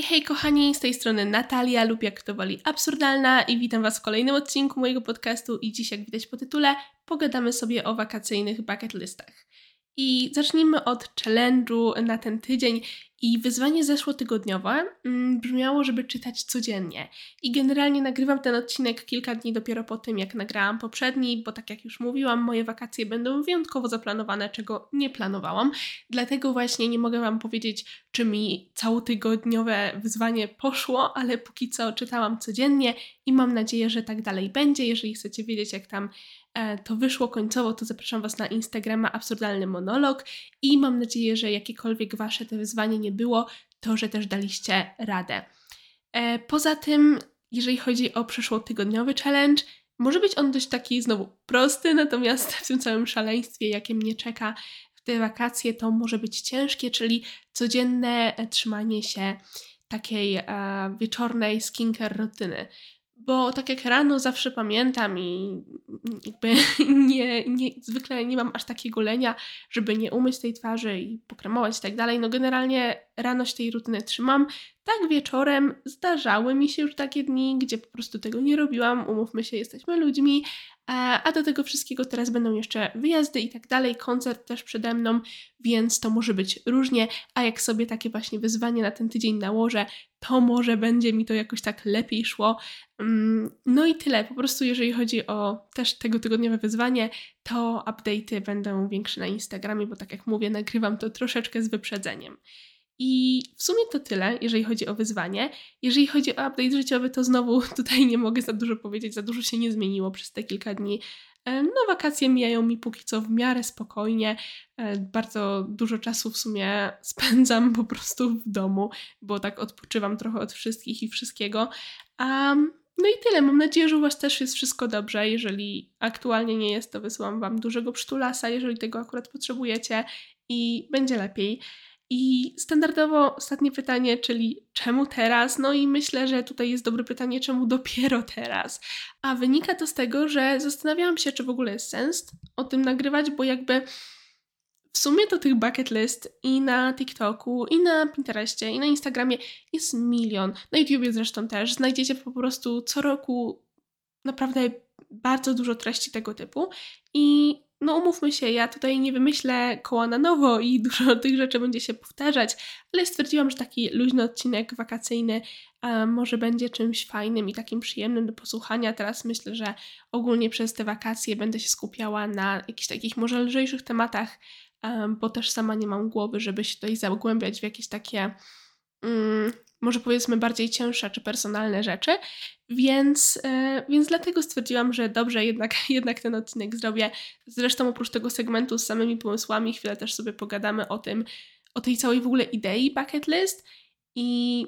Hej, hej kochani, z tej strony Natalia lub jak kto woli absurdalna i witam Was w kolejnym odcinku mojego podcastu i dziś jak widać po tytule pogadamy sobie o wakacyjnych bucket listach. I zacznijmy od challenge'u na ten tydzień. I wyzwanie zeszłotygodniowe mm, brzmiało, żeby czytać codziennie. I generalnie nagrywam ten odcinek kilka dni dopiero po tym, jak nagrałam poprzedni, bo tak jak już mówiłam, moje wakacje będą wyjątkowo zaplanowane, czego nie planowałam. Dlatego właśnie nie mogę Wam powiedzieć, czy mi całotygodniowe wyzwanie poszło, ale póki co czytałam codziennie i mam nadzieję, że tak dalej będzie. Jeżeli chcecie wiedzieć, jak tam to wyszło końcowo, to zapraszam Was na Instagrama Absurdalny Monolog i mam nadzieję, że jakiekolwiek Wasze te wyzwanie nie było, to że też daliście radę. E, poza tym, jeżeli chodzi o przeszłotygodniowy challenge, może być on dość taki znowu prosty, natomiast w tym całym szaleństwie, jakie mnie czeka w te wakacje, to może być ciężkie, czyli codzienne trzymanie się takiej e, wieczornej skincare rutyny bo tak jak rano zawsze pamiętam i jakby nie, nie, zwykle nie mam aż takiego lenia, żeby nie umyć tej twarzy i pokremować i tak dalej. No generalnie rano się tej rutyny trzymam. Tak wieczorem zdarzały mi się już takie dni, gdzie po prostu tego nie robiłam. Umówmy się, jesteśmy ludźmi, E, a do tego wszystkiego teraz będą jeszcze wyjazdy i tak dalej, koncert też przede mną, więc to może być różnie, a jak sobie takie właśnie wyzwanie na ten tydzień nałożę, to może będzie mi to jakoś tak lepiej szło. Mm, no i tyle, po prostu jeżeli chodzi o też tego tygodniowe wyzwanie, to update'y będą większe na Instagramie, bo tak jak mówię, nagrywam to troszeczkę z wyprzedzeniem. I w sumie to tyle, jeżeli chodzi o wyzwanie. Jeżeli chodzi o update życiowy, to znowu tutaj nie mogę za dużo powiedzieć, za dużo się nie zmieniło przez te kilka dni. E, no, wakacje mijają mi póki co w miarę spokojnie. E, bardzo dużo czasu w sumie spędzam po prostu w domu, bo tak odpoczywam trochę od wszystkich i wszystkiego. Um, no i tyle. Mam nadzieję, że u Was też jest wszystko dobrze. Jeżeli aktualnie nie jest, to wysyłam Wam dużego przytulasa, jeżeli tego akurat potrzebujecie i będzie lepiej. I standardowo ostatnie pytanie, czyli czemu teraz? No i myślę, że tutaj jest dobre pytanie, czemu dopiero teraz? A wynika to z tego, że zastanawiałam się, czy w ogóle jest sens o tym nagrywać, bo jakby w sumie to tych bucket list i na TikToku, i na Pinterestie, i na Instagramie jest milion. Na YouTubie zresztą też. Znajdziecie po prostu co roku naprawdę bardzo dużo treści tego typu i no umówmy się, ja tutaj nie wymyślę koła na nowo i dużo tych rzeczy będzie się powtarzać, ale stwierdziłam, że taki luźny odcinek wakacyjny może będzie czymś fajnym i takim przyjemnym do posłuchania. Teraz myślę, że ogólnie przez te wakacje będę się skupiała na jakichś takich może lżejszych tematach, bo też sama nie mam głowy, żeby się tutaj zagłębiać w jakieś takie mm, może powiedzmy bardziej cięższe czy personalne rzeczy, więc, yy, więc dlatego stwierdziłam, że dobrze, jednak, jednak ten odcinek zrobię. Zresztą oprócz tego segmentu z samymi pomysłami, chwilę też sobie pogadamy o tym, o tej całej w ogóle idei bucket list i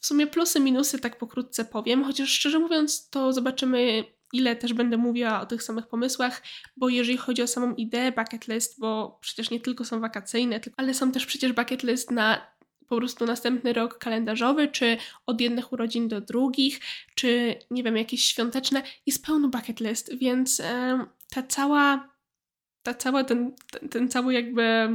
w sumie plusy, minusy tak pokrótce powiem, chociaż szczerze mówiąc to zobaczymy ile też będę mówiła o tych samych pomysłach, bo jeżeli chodzi o samą ideę bucket list, bo przecież nie tylko są wakacyjne, ale są też przecież bucket list na po prostu następny rok kalendarzowy, czy od jednych urodzin do drugich, czy nie wiem, jakieś świąteczne, jest pełno bucket list, więc e, ta cała, ta cała ten, ten, ten cały jakby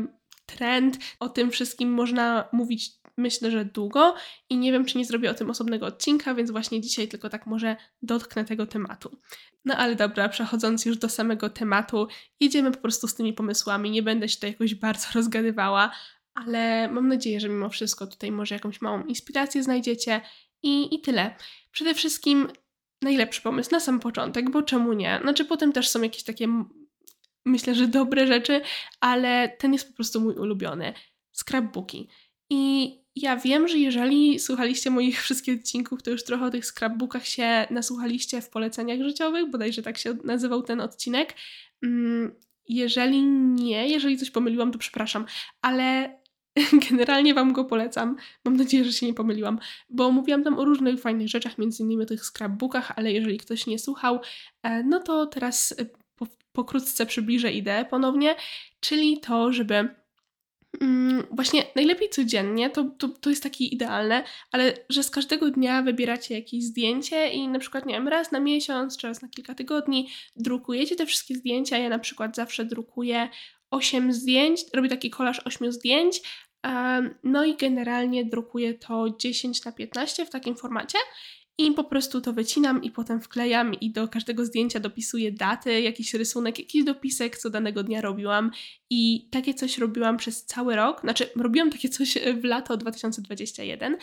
trend, o tym wszystkim można mówić myślę, że długo i nie wiem, czy nie zrobię o tym osobnego odcinka, więc właśnie dzisiaj tylko tak może dotknę tego tematu. No ale dobra, przechodząc już do samego tematu, jedziemy po prostu z tymi pomysłami, nie będę się tutaj jakoś bardzo rozgadywała, ale mam nadzieję, że mimo wszystko tutaj może jakąś małą inspirację znajdziecie i, i tyle. Przede wszystkim najlepszy pomysł na sam początek, bo czemu nie? Znaczy potem też są jakieś takie, myślę, że dobre rzeczy, ale ten jest po prostu mój ulubiony. Scrapbooki. I ja wiem, że jeżeli słuchaliście moich wszystkich odcinków, to już trochę o tych scrapbookach się nasłuchaliście w poleceniach życiowych, bodajże tak się nazywał ten odcinek. Mm, jeżeli nie, jeżeli coś pomyliłam, to przepraszam, ale Generalnie Wam go polecam. Mam nadzieję, że się nie pomyliłam, bo mówiłam tam o różnych fajnych rzeczach, między innymi o tych scrapbookach, ale jeżeli ktoś nie słuchał, e, no to teraz e, pokrótce przybliżę ideę ponownie, czyli to, żeby mm, właśnie najlepiej codziennie, to, to, to jest takie idealne, ale że z każdego dnia wybieracie jakieś zdjęcie i na przykład, nie wiem, raz na miesiąc czy raz na kilka tygodni drukujecie te wszystkie zdjęcia. Ja na przykład zawsze drukuję 8 zdjęć, robię taki kolaż 8 zdjęć No i generalnie drukuję to 10 na 15 w takim formacie i po prostu to wycinam i potem wklejam i do każdego zdjęcia dopisuję daty, jakiś rysunek, jakiś dopisek, co danego dnia robiłam. I takie coś robiłam przez cały rok. Znaczy, robiłam takie coś w lato 2021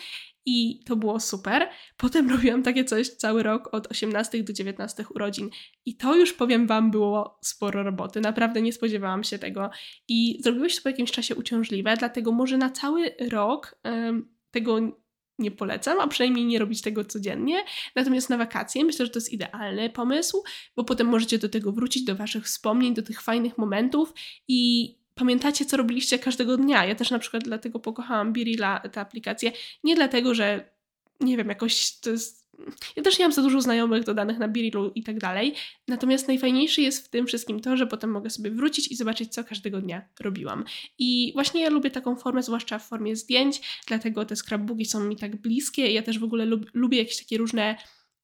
i to było super. Potem robiłam takie coś cały rok od 18 do 19 urodzin i to już powiem Wam było sporo roboty. Naprawdę nie spodziewałam się tego i zrobiło się to po jakimś czasie uciążliwe, dlatego może na cały rok um, tego nie polecam, a przynajmniej nie robić tego codziennie. Natomiast na wakacje myślę, że to jest idealny pomysł, bo potem możecie do tego wrócić, do Waszych wspomnień, do tych fajnych momentów i pamiętacie, co robiliście każdego dnia. Ja też na przykład dlatego pokochałam Birilla, tę aplikację. Nie dlatego, że nie wiem, jakoś to jest ja też nie mam za dużo znajomych dodanych na Birilu i tak dalej. Natomiast najfajniejsze jest w tym wszystkim to, że potem mogę sobie wrócić i zobaczyć, co każdego dnia robiłam. I właśnie ja lubię taką formę, zwłaszcza w formie zdjęć, dlatego te scrapbooki są mi tak bliskie. Ja też w ogóle lub, lubię jakieś takie różne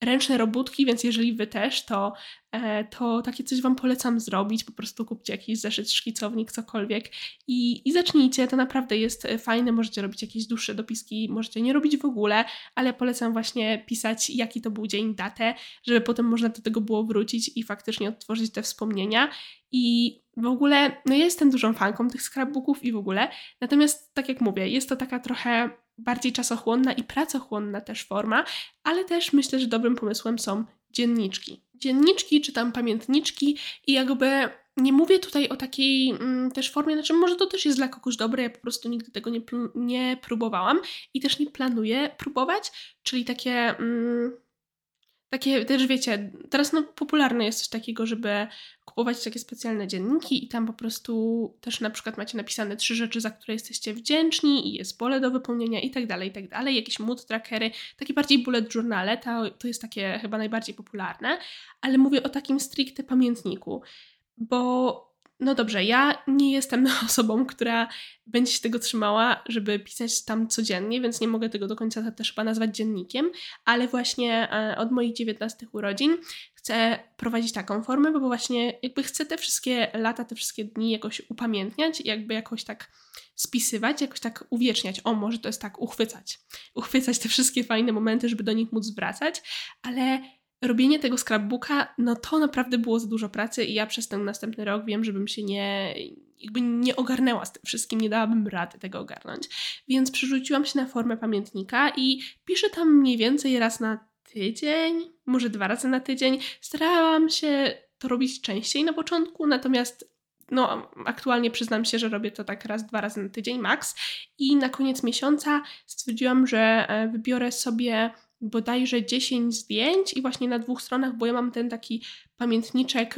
ręczne robótki, więc jeżeli wy też, to, e, to takie coś wam polecam zrobić. Po prostu kupcie jakiś zeszyt, szkicownik, cokolwiek i, i zacznijcie. To naprawdę jest e, fajne. Możecie robić jakieś dłuższe dopiski, możecie nie robić w ogóle, ale polecam właśnie pisać, jaki to był dzień, datę, żeby potem można do tego było wrócić i faktycznie odtworzyć te wspomnienia. I w ogóle, no ja jestem dużą fanką tych scrapbooków i w ogóle. Natomiast, tak jak mówię, jest to taka trochę bardziej czasochłonna i pracochłonna też forma, ale też myślę, że dobrym pomysłem są dzienniczki. Dzienniczki czy tam pamiętniczki i jakby nie mówię tutaj o takiej mm, też formie, znaczy może to też jest dla kogoś dobre, ja po prostu nigdy tego nie, nie próbowałam i też nie planuję próbować, czyli takie... Mm, takie też wiecie, teraz no popularne jest coś takiego, żeby kupować takie specjalne dzienniki i tam po prostu też na przykład macie napisane trzy rzeczy, za które jesteście wdzięczni i jest pole do wypełnienia i tak dalej, i tak dalej, jakieś mood trackery, takie bardziej bullet journale, to, to jest takie chyba najbardziej popularne, ale mówię o takim stricte pamiętniku, bo no dobrze, ja nie jestem osobą, która będzie się tego trzymała, żeby pisać tam codziennie, więc nie mogę tego do końca też chyba nazwać dziennikiem, ale właśnie e, od moich 19 urodzin chcę prowadzić taką formę, bo właśnie jakby chcę te wszystkie lata, te wszystkie dni jakoś upamiętniać, jakby jakoś tak spisywać, jakoś tak uwieczniać. O, może to jest tak, uchwycać. Uchwycać te wszystkie fajne momenty, żeby do nich móc wracać, ale robienie tego scrapbooka, no to naprawdę było za dużo pracy i ja przez ten następny rok wiem, żebym się nie, jakby nie ogarnęła z tym wszystkim, nie dałabym rady tego ogarnąć. Więc przerzuciłam się na formę pamiętnika i piszę tam mniej więcej raz na tydzień, może dwa razy na tydzień. Starałam się to robić częściej na początku, natomiast no, aktualnie przyznam się, że robię to tak raz, dwa razy na tydzień max. I na koniec miesiąca stwierdziłam, że e, wybiorę sobie bodajże 10 zdjęć i właśnie na dwóch stronach, bo ja mam ten taki pamiętniczek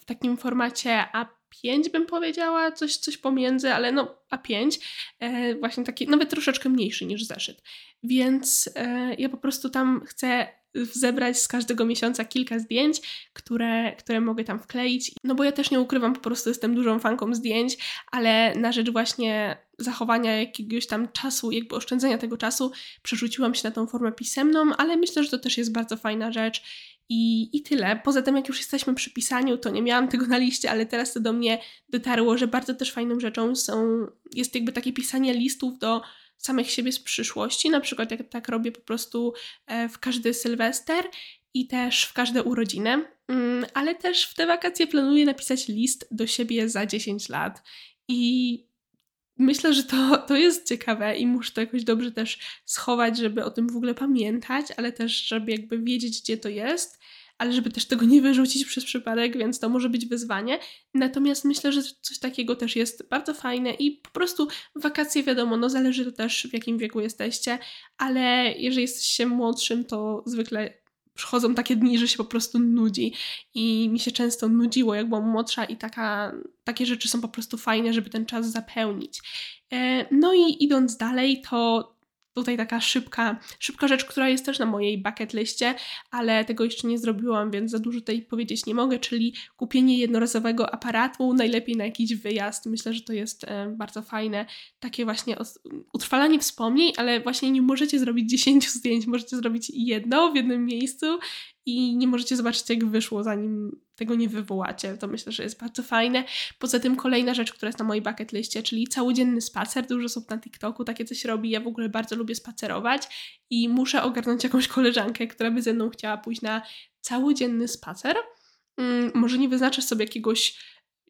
w takim formacie A5 bym powiedziała, coś, coś pomiędzy, ale no A5, e, właśnie taki nawet troszeczkę mniejszy niż zeszyt. Więc e, ja po prostu tam chcę zebrać z każdego miesiąca kilka zdjęć, które, które mogę tam wkleić. No bo ja też nie ukrywam, po prostu jestem dużą fanką zdjęć, ale na rzecz właśnie zachowania jakiegoś tam czasu, jakby oszczędzenia tego czasu, przerzuciłam się na tą formę pisemną, ale myślę, że to też jest bardzo fajna rzecz. I, I tyle. Poza tym, jak już jesteśmy przy pisaniu, to nie miałam tego na liście, ale teraz to do mnie dotarło, że bardzo też fajną rzeczą są, jest jakby takie pisanie listów do samych siebie z przyszłości. Na przykład jak tak robię po prostu e, w każdy sylwester i też w każde urodziny, mm, ale też w te wakacje planuję napisać list do siebie za 10 lat. I myślę, że to, to jest ciekawe i muszę to jakoś dobrze też schować, żeby o tym w ogóle pamiętać, ale też, żeby jakby wiedzieć, gdzie to jest ale żeby też tego nie wyrzucić przez przypadek, więc to może być wyzwanie. Natomiast myślę, że coś takiego też jest bardzo fajne i po prostu wakacje wiadomo, no zależy to też w jakim wieku jesteście, ale jeżeli jesteście młodszym, to zwykle przychodzą takie dni, że się po prostu nudzi i mi się często nudziło, jak byłam młodsza i taka, takie rzeczy są po prostu fajne, żeby ten czas zapełnić. E, no i idąc dalej, to tutaj taka szybka, szybka rzecz, która jest też na mojej bucket liście, ale tego jeszcze nie zrobiłam, więc za dużo tutaj powiedzieć nie mogę, czyli kupienie jednorazowego aparatu, najlepiej na jakiś wyjazd. Myślę, że to jest e, bardzo fajne, takie właśnie utrwalanie wspomnień, ale właśnie nie możecie zrobić 10 zdjęć, możecie zrobić jedno w jednym miejscu i nie możecie zobaczyć, jak wyszło, zanim tego nie wywołacie. To myślę, że jest bardzo fajne. Poza tym kolejna rzecz, która jest na mojej bucket liście, czyli całodzienny spacer. Dużo osób na TikToku takie coś robi. Ja w ogóle bardzo lubię spacerować i muszę ogarnąć jakąś koleżankę, która by ze mną chciała pójść na całodzienny spacer. Hmm, może nie wyznaczę sobie jakiegoś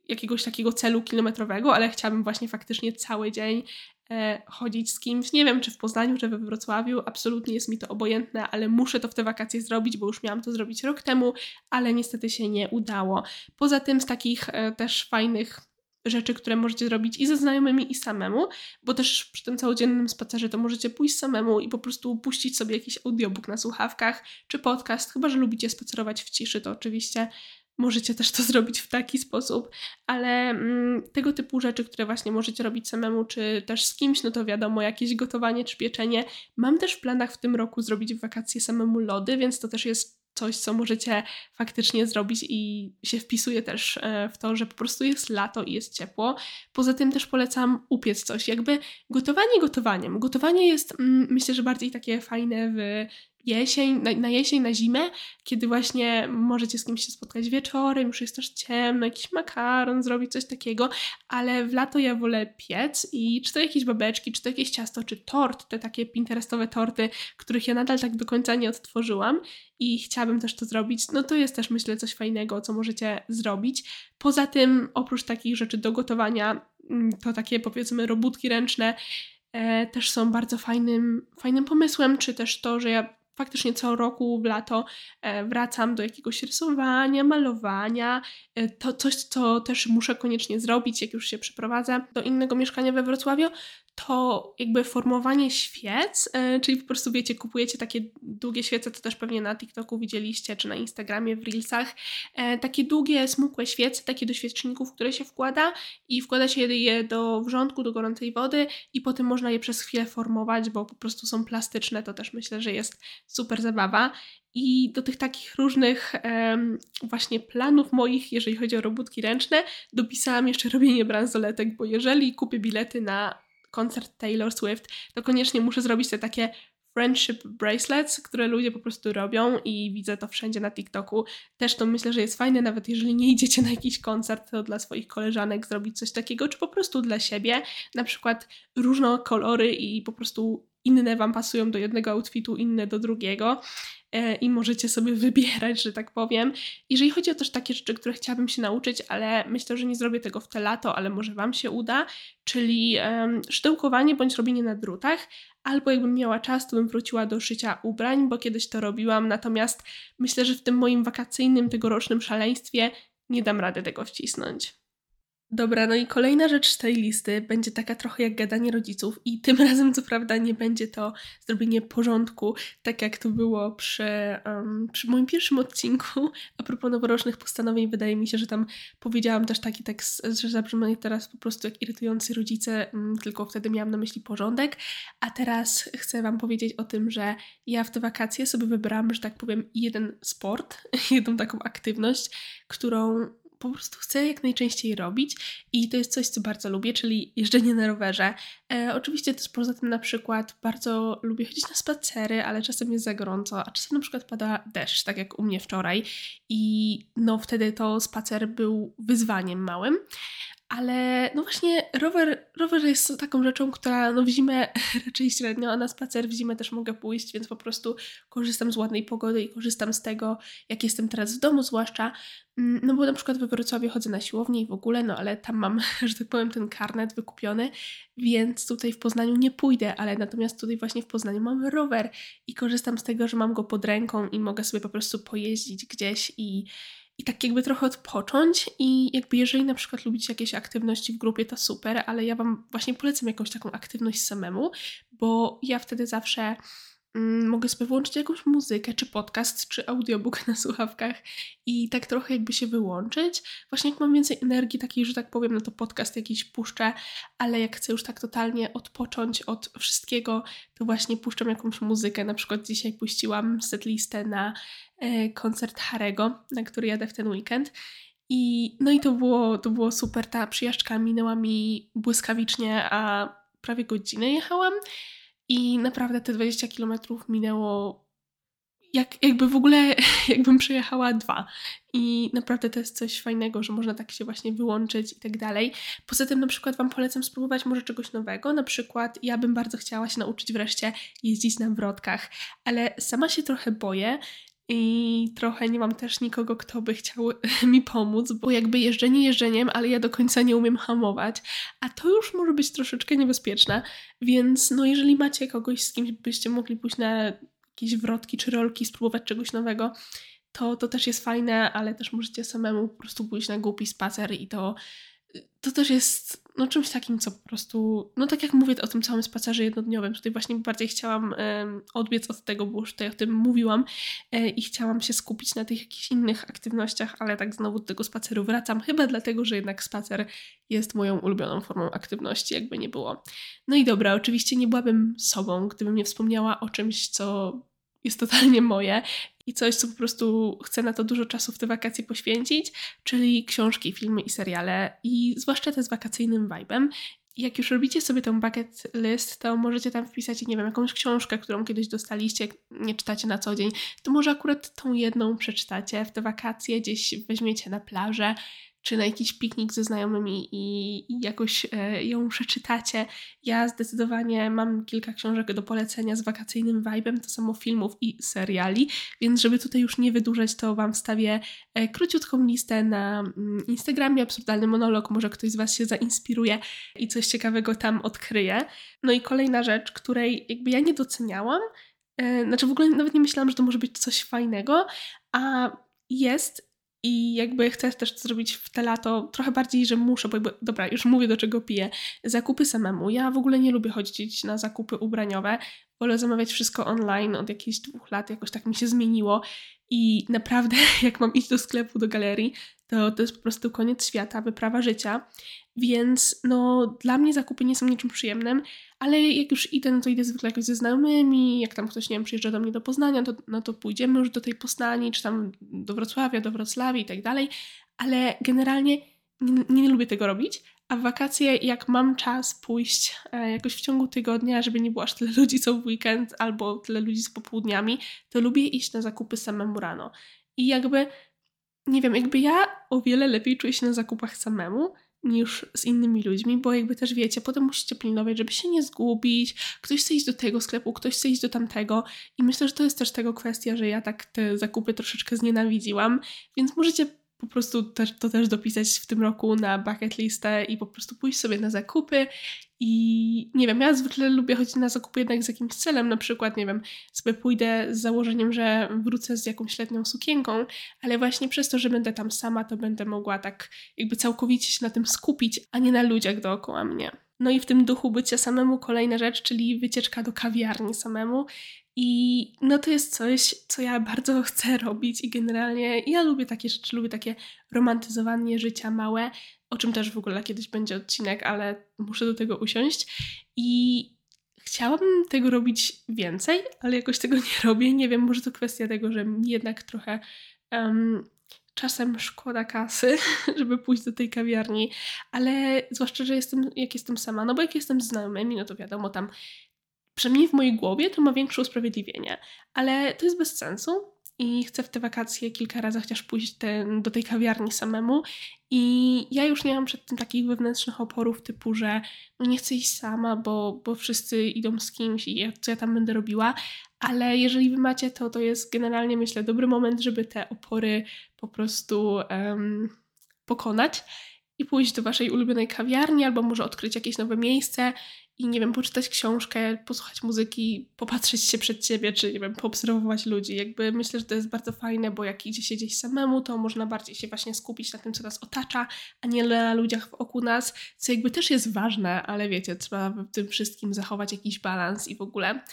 jakiegoś takiego celu kilometrowego, ale chciałabym właśnie faktycznie cały dzień e, chodzić z kimś. Nie wiem, czy w Poznaniu, czy we Wrocławiu, absolutnie jest mi to obojętne, ale muszę to w te wakacje zrobić, bo już miałam to zrobić rok temu, ale niestety się nie udało. Poza tym z takich e, też fajnych rzeczy, które możecie zrobić i ze znajomymi, i samemu, bo też przy tym całodziennym spacerze to możecie pójść samemu i po prostu puścić sobie jakiś audiobook na słuchawkach, czy podcast, chyba że lubicie spacerować w ciszy, to oczywiście możecie też to zrobić w taki sposób, ale mm, tego typu rzeczy, które właśnie możecie robić samemu, czy też z kimś, no to wiadomo, jakieś gotowanie czy pieczenie. Mam też w planach w tym roku zrobić w wakacje samemu lody, więc to też jest coś, co możecie faktycznie zrobić i się wpisuje też e, w to, że po prostu jest lato i jest ciepło. Poza tym też polecam upiec coś. Jakby gotowanie gotowaniem. Gotowanie jest mm, myślę, że bardziej takie fajne w jesień, na, na, jesień, na zimę, kiedy właśnie możecie z kimś się spotkać wieczorem, już jest też ciemno, jakiś makaron, zrobić coś takiego, ale w lato ja wolę piec i czy to jakieś babeczki, czy to jakieś ciasto, czy tort, te takie pinterestowe torty, których ja nadal tak do końca nie odtworzyłam i chciałabym też to zrobić, no to jest też myślę coś fajnego, co możecie zrobić. Poza tym, oprócz takich rzeczy do gotowania, mm, to takie powiedzmy robótki ręczne, e, też są bardzo fajnym, fajnym pomysłem, czy też to, że ja faktycznie co roku w lato e, wracam do jakiegoś rysowania, malowania. E, to coś, co też muszę koniecznie zrobić, jak już się przeprowadzę do innego mieszkania we Wrocławiu, to jakby formowanie świec, e, czyli po prostu wiecie, kupujecie takie długie świece, to też pewnie na TikToku widzieliście, czy na Instagramie, w Reelsach, e, takie długie, smukłe świece, takie do świeczników, które się wkłada i wkłada się je do wrzątku, do gorącej wody i potem można je przez chwilę formować, bo po prostu są plastyczne, to też myślę, że jest super zabawa. I do tych takich różnych um, właśnie planów moich, jeżeli chodzi o robótki ręczne, dopisałam jeszcze robienie bransoletek, bo jeżeli kupię bilety na koncert Taylor Swift, to koniecznie muszę zrobić te takie friendship bracelets, które ludzie po prostu robią i widzę to wszędzie na TikToku. Też to myślę, że jest fajne, nawet jeżeli nie idziecie na jakiś koncert, to dla swoich koleżanek zrobić coś takiego, czy po prostu dla siebie, na przykład różne kolory i po prostu inne Wam pasują do jednego outfitu, inne do drugiego. E, i możecie sobie wybierać, że tak powiem. Jeżeli chodzi o też takie rzeczy, które chciałabym się nauczyć, ale myślę, że nie zrobię tego w te lato, ale może Wam się uda, czyli um, sztyłkowanie bądź robienie na drutach, albo jakbym miała czas, to bym wróciła do szycia ubrań, bo kiedyś to robiłam, natomiast myślę, że w tym moim wakacyjnym, tegorocznym szaleństwie nie dam rady tego wcisnąć. Dobra, no i kolejna rzecz z tej listy będzie taka trochę jak gadanie rodziców i tym razem co prawda nie będzie to zrobienie porządku, tak jak to było przy, um, przy moim pierwszym odcinku. A propos noworocznych postanowień, wydaje mi się, że tam powiedziałam też taki tekst, że zabrzmi teraz po prostu jak irytujący rodzice, um, tylko wtedy miałam na myśli porządek. A teraz chcę Wam powiedzieć o tym, że ja w te wakacje sobie wybrałam, że tak powiem, jeden sport, jedną taką aktywność, którą po prostu chcę jak najczęściej robić i to jest coś, co bardzo lubię, czyli jeżdżenie na rowerze. E, oczywiście też poza tym na przykład bardzo lubię chodzić na spacery, ale czasem jest za gorąco, a czasem na przykład pada deszcz, tak jak u mnie wczoraj i no wtedy to spacer był wyzwaniem małym, ale no właśnie rower, rower jest taką rzeczą, która no w zimę raczej średnio, a na spacer w zimę też mogę pójść, więc po prostu korzystam z ładnej pogody i korzystam z tego, jak jestem teraz w domu zwłaszcza, mm, no bo na przykład we Wrocławiu chodzę na siłownię i w ogóle, no ale tam mam, że tak powiem, ten karnet wykupiony, więc tutaj w Poznaniu nie pójdę, ale natomiast tutaj właśnie w Poznaniu mam rower i korzystam z tego, że mam go pod ręką i mogę sobie po prostu pojeździć gdzieś i i tak jakby trochę odpocząć i jakby jeżeli na przykład lubicie jakieś aktywności w grupie, to super, ale ja Wam właśnie polecam jakąś taką aktywność samemu, bo ja wtedy zawsze mogę sobie włączyć jakąś muzykę, czy podcast, czy audiobook na słuchawkach i tak trochę jakby się wyłączyć. Właśnie jak mam więcej energii takiej, że tak powiem, no to podcast jakiś puszczę, ale jak chcę już tak totalnie odpocząć od wszystkiego, to właśnie puszczam jakąś muzykę. Na przykład dzisiaj puściłam setlistę na E, koncert Harego, na który jadę w ten weekend. I, no i to było, to było super. Ta przyjażdżka minęła mi błyskawicznie, a prawie godzinę jechałam. I naprawdę te 20 kilometrów minęło jak, jakby w ogóle, jakbym przejechała dwa. I naprawdę to jest coś fajnego, że można tak się właśnie wyłączyć i tak dalej. Poza tym na przykład Wam polecam spróbować może czegoś nowego. Na przykład ja bym bardzo chciała się nauczyć wreszcie jeździć na wrotkach, ale sama się trochę boję i trochę nie mam też nikogo, kto by chciał mi pomóc, bo jakby jeżdżenie jeżdżeniem, ale ja do końca nie umiem hamować, a to już może być troszeczkę niebezpieczne, więc no jeżeli macie kogoś, z kimś byście mogli pójść na jakieś wrotki czy rolki, spróbować czegoś nowego, to, to też jest fajne, ale też możecie samemu po prostu pójść na głupi spacer i to, to też jest no, czymś takim, co po prostu, no tak jak mówię o tym całym spacerze jednodniowym, tutaj właśnie bardziej chciałam um, odbiec od tego, bo już tutaj o tym mówiłam e, i chciałam się skupić na tych jakichś innych aktywnościach, ale tak znowu do tego spaceru wracam, chyba dlatego, że jednak spacer jest moją ulubioną formą aktywności, jakby nie było. No i dobra, oczywiście nie byłabym sobą, gdybym nie wspomniała o czymś, co jest totalnie moje i coś, co po prostu chcę na to dużo czasu w te wakacje poświęcić, czyli książki, filmy i seriale i zwłaszcza te z wakacyjnym vibem. Jak już robicie sobie tą bucket list, to możecie tam wpisać, nie wiem, jakąś książkę, którą kiedyś dostaliście, nie czytacie na co dzień, to może akurat tą jedną przeczytacie w te wakacje, gdzieś weźmiecie na plażę czy na jakiś piknik ze znajomymi i, jakoś e, ją przeczytacie. Ja zdecydowanie mam kilka książek do polecenia z wakacyjnym vibem, to samo filmów i seriali, więc żeby tutaj już nie wydłużać, to Wam wstawię e, króciutką listę na mm, Instagramie, absurdalny monolog, może ktoś z Was się zainspiruje i coś ciekawego tam odkryje. No i kolejna rzecz, której jakby ja nie doceniałam, e, znaczy w ogóle nawet nie myślałam, że to może być coś fajnego, a jest i jakby chcę też zrobić w te lato trochę bardziej, że muszę, bo jakby, dobra, już mówię do czego piję. Zakupy samemu. Ja w ogóle nie lubię chodzić na zakupy ubraniowe. Wolę zamawiać wszystko online od jakichś dwóch lat, jakoś tak mi się zmieniło. I naprawdę, jak mam iść do sklepu, do galerii, to to jest po prostu koniec świata, wyprawa życia. Więc no, dla mnie zakupy nie są niczym przyjemnym, ale jak już idę, no to idę zwykle jakoś ze znajomymi, jak tam ktoś, nie wiem, przyjeżdża do mnie do Poznania, to, no to pójdziemy już do tej Poznani, czy tam do Wrocławia, do Wrocławia i tak dalej, ale generalnie nie, nie lubię tego robić, a w wakacje, jak mam czas pójść e, jakoś w ciągu tygodnia, żeby nie było aż tyle ludzi co w weekend albo tyle ludzi z popołudniami, to lubię iść na zakupy samemu rano. I jakby, nie wiem, jakby ja o wiele lepiej czuję się na zakupach samemu, niż z innymi ludźmi, bo jakby też wiecie, potem musicie pilnować, żeby się nie zgubić, ktoś chce iść do tego sklepu, ktoś chce iść do tamtego. I myślę, że to jest też tego kwestia, że ja tak te zakupy troszeczkę znienawidziłam, więc możecie po prostu też, to też dopisać w tym roku na bucket listę i po prostu pójść sobie na zakupy i nie wiem, ja zwykle lubię chodzić na zakupy jednak z jakimś celem, na przykład, nie wiem, sobie pójdę z założeniem, że wrócę z jakąś letnią sukienką, ale właśnie przez to, że będę tam sama, to będę mogła tak jakby całkowicie się na tym skupić, a nie na ludziach dookoła mnie. No i w tym duchu bycia samemu kolejna rzecz, czyli wycieczka do kawiarni samemu. I no to jest coś, co ja bardzo chcę robić i generalnie ja lubię takie rzeczy, lubię takie romantyzowanie życia małe, o czym też w ogóle kiedyś będzie odcinek, ale muszę do tego usiąść. I chciałabym tego robić więcej, ale jakoś tego nie robię. Nie wiem, może to kwestia tego, że jednak trochę um, czasem szkoda kasy, żeby pójść do tej kawiarni, ale zwłaszcza, że jestem, jak jestem sama, no bo jak jestem z znajomymi, no to wiadomo, tam przynajmniej w mojej głowie to ma większe usprawiedliwienie, ale to jest bez sensu i chcę w te wakacje kilka razy chociaż pójść do tej kawiarni samemu. I ja już nie mam przed tym takich wewnętrznych oporów typu, że nie chcę iść sama, bo, bo wszyscy idą z kimś i ja, co ja tam będę robiła, ale jeżeli wy macie to, to jest generalnie myślę dobry moment, żeby te opory po prostu um, pokonać i pójść do waszej ulubionej kawiarni albo może odkryć jakieś nowe miejsce i nie wiem, poczytać książkę, posłuchać muzyki, popatrzeć się przed siebie, czy nie wiem, poobserwować ludzi. Jakby myślę, że to jest bardzo fajne, bo jak idzie się gdzieś samemu, to można bardziej się właśnie skupić na tym, co nas otacza, a nie na ludziach wokół nas, co jakby też jest ważne, ale wiecie, trzeba w tym wszystkim zachować jakiś balans i w ogóle.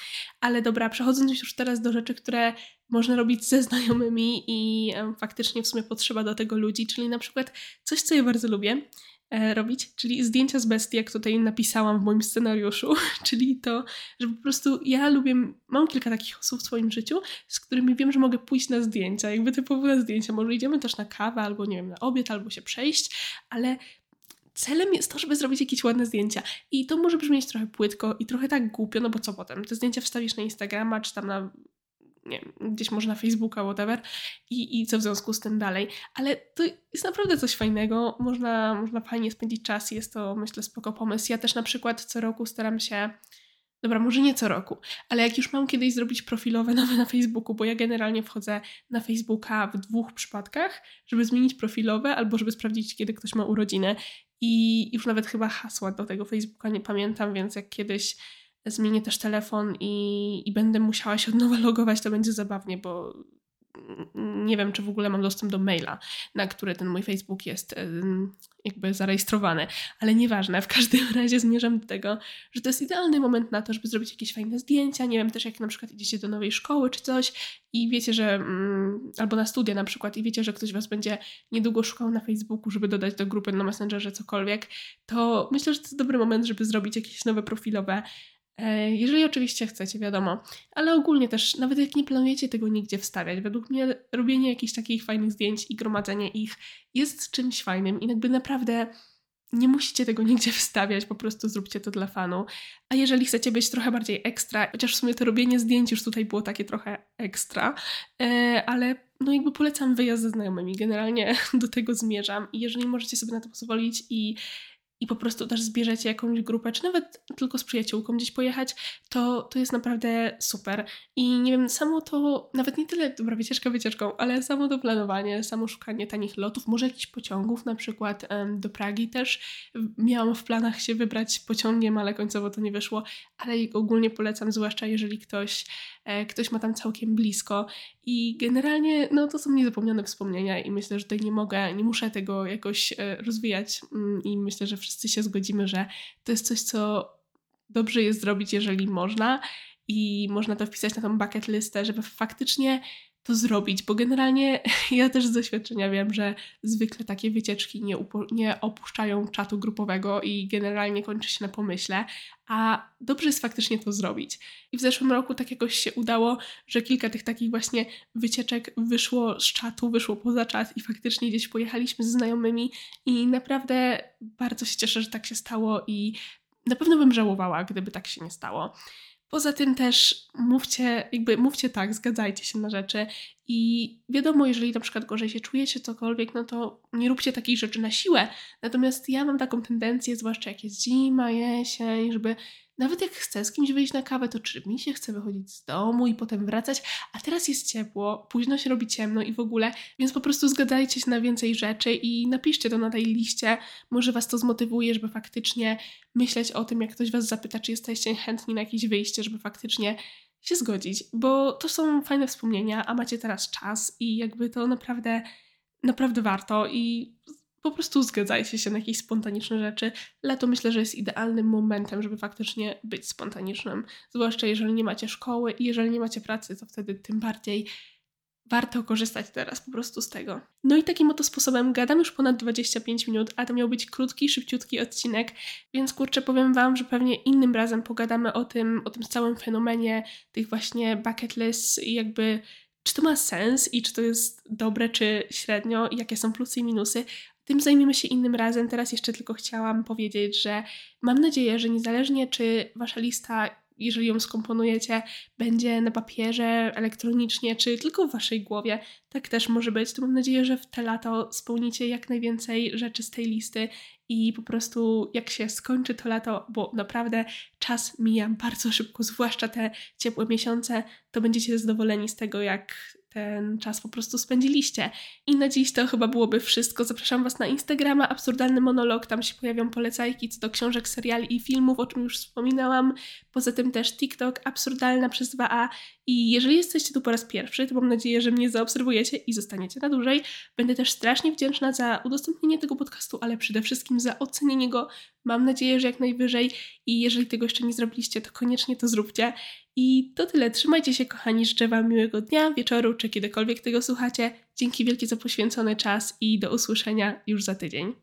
Ale dobra, przechodząc już teraz do rzeczy, które można robić ze znajomymi i faktycznie w sumie potrzeba do tego ludzi, czyli na przykład coś, co ja bardzo lubię, robić, czyli zdjęcia z bestii, jak tutaj napisałam w moim scenariuszu, czyli to, że po prostu ja lubię, mam kilka takich osób w swoim życiu, z którymi wiem, że mogę pójść na zdjęcia, jakby typowo na zdjęcia, może idziemy też na kawę, albo nie wiem, na obiad, albo się przejść, ale celem jest to, żeby zrobić jakieś ładne zdjęcia. I to może brzmieć trochę płytko i trochę tak głupio, no bo co potem? Te zdjęcia wstawisz na Instagrama, czy tam na nie gdzieś może na Facebooka, whatever i, i co w związku z tym dalej. Ale to jest naprawdę coś fajnego, można, można fajnie spędzić czas i jest to myślę spoko pomysł. Ja też na przykład co roku staram się Dobra, może nie co roku, ale jak już mam kiedyś zrobić profilowe nowe na Facebooku, bo ja generalnie wchodzę na Facebooka w dwóch przypadkach, żeby zmienić profilowe albo żeby sprawdzić, kiedy ktoś ma urodziny. I już nawet chyba hasła do tego Facebooka nie pamiętam, więc jak kiedyś zmienię też telefon i, i będę musiała się od nowa logować, to będzie zabawnie, bo nie wiem, czy w ogóle mam dostęp do maila, na który ten mój Facebook jest jakby zarejestrowany, ale nieważne, w każdym razie zmierzam do tego, że to jest idealny moment na to, żeby zrobić jakieś fajne zdjęcia, nie wiem, też jak na przykład idziecie do nowej szkoły czy coś i wiecie, że mm, albo na studia na przykład i wiecie, że ktoś was będzie niedługo szukał na Facebooku, żeby dodać do grupy na Messengerze cokolwiek, to myślę, że to jest dobry moment, żeby zrobić jakieś nowe profilowe jeżeli oczywiście chcecie, wiadomo, ale ogólnie też, nawet jak nie planujecie tego nigdzie wstawiać, według mnie robienie jakichś takich fajnych zdjęć i gromadzenie ich jest czymś fajnym i jakby naprawdę nie musicie tego nigdzie wstawiać, po prostu zróbcie to dla fanu. A jeżeli chcecie być trochę bardziej ekstra, chociaż w sumie to robienie zdjęć już tutaj było takie trochę ekstra, e, ale no jakby polecam wyjazd ze znajomymi, generalnie do tego zmierzam i jeżeli możecie sobie na to pozwolić i i po prostu też zbierzecie jakąś grupę, czy nawet tylko z przyjaciółką gdzieś pojechać, to, to jest naprawdę super. I nie wiem, samo to, nawet nie tyle, dobra, wycieczka wycieczką, ale samo to planowanie, samo szukanie tanich lotów, może jakichś pociągów, na przykład do Pragi też. Miałam w planach się wybrać pociągiem, ale końcowo to nie wyszło, ale ogólnie polecam, zwłaszcza jeżeli ktoś, ktoś ma tam całkiem blisko. I generalnie, no to są niezapomniane wspomnienia i myślę, że tutaj nie mogę, nie muszę tego jakoś e, rozwijać mm, i myślę, że wszyscy się zgodzimy, że to jest coś, co dobrze jest zrobić, jeżeli można i można to wpisać na tą bucket listę, żeby faktycznie to zrobić, bo generalnie ja też z doświadczenia wiem, że zwykle takie wycieczki nie, nie opuszczają czatu grupowego i generalnie kończy się na pomyśle, a dobrze jest faktycznie to zrobić. I w zeszłym roku tak jakoś się udało, że kilka tych takich właśnie wycieczek wyszło z czatu, wyszło poza czat i faktycznie gdzieś pojechaliśmy z znajomymi i naprawdę bardzo się cieszę, że tak się stało i na pewno bym żałowała, gdyby tak się nie stało. Poza tym też mówcie, jakby mówcie tak, zgadzajcie się na rzeczy i wiadomo, jeżeli na przykład gorzej się czujecie, cokolwiek, no to nie róbcie takich rzeczy na siłę. Natomiast ja mam taką tendencję, zwłaszcza jak jest zima, jesień, żeby nawet jak chcę z kimś wyjść na kawę, to czy mi się chce wychodzić z domu i potem wracać, a teraz jest ciepło, późno się robi ciemno i w ogóle, więc po prostu zgadajcie się na więcej rzeczy i napiszcie to na tej liście. Może Was to zmotywuje, żeby faktycznie myśleć o tym, jak ktoś Was zapyta, czy jesteście chętni na jakieś wyjście, żeby faktycznie się zgodzić, bo to są fajne wspomnienia, a macie teraz czas i jakby to naprawdę, naprawdę warto i po prostu zgadzajcie się na jakieś spontaniczne rzeczy. Lato myślę, że jest idealnym momentem, żeby faktycznie być spontanicznym. Zwłaszcza jeżeli nie macie szkoły i jeżeli nie macie pracy, to wtedy tym bardziej warto korzystać teraz po prostu z tego. No i takim oto sposobem gadam już ponad 25 minut, a to miał być krótki, szybciutki odcinek, więc kurczę powiem Wam, że pewnie innym razem pogadamy o tym, o tym całym fenomenie tych właśnie bucket lists i jakby czy to ma sens i czy to jest dobre, czy średnio, jakie są plusy i minusy, tym zajmiemy się innym razem. Teraz jeszcze tylko chciałam powiedzieć, że mam nadzieję, że niezależnie czy wasza lista jeżeli ją skomponujecie, będzie na papierze, elektronicznie, czy tylko w waszej głowie, tak też może być. To mam nadzieję, że w te lato spełnicie jak najwięcej rzeczy z tej listy i po prostu jak się skończy to lato, bo naprawdę czas mija bardzo szybko, zwłaszcza te ciepłe miesiące, to będziecie zadowoleni z tego, jak ten czas po prostu spędziliście. I na dziś to chyba byłoby wszystko. Zapraszam Was na Instagrama, absurdalny monolog, tam się pojawią polecajki co do książek, seriali i filmów, o czym już wspominałam. Poza tym też TikTok, absurdalna przez 2A. I jeżeli jesteście tu po raz pierwszy, to mam nadzieję, że mnie zaobserwujecie i zostaniecie na dłużej. Będę też strasznie wdzięczna za udostępnienie tego podcastu, ale przede wszystkim za ocenienie go. Mam nadzieję, że jak najwyżej. I jeżeli tego jeszcze nie zrobiliście, to koniecznie to zróbcie. I to tyle. Trzymajcie się, kochani. Życzę Wam miłego dnia, wieczoru, czy kiedykolwiek tego słuchacie. Dzięki wielkie za poświęcony czas i do usłyszenia już za tydzień.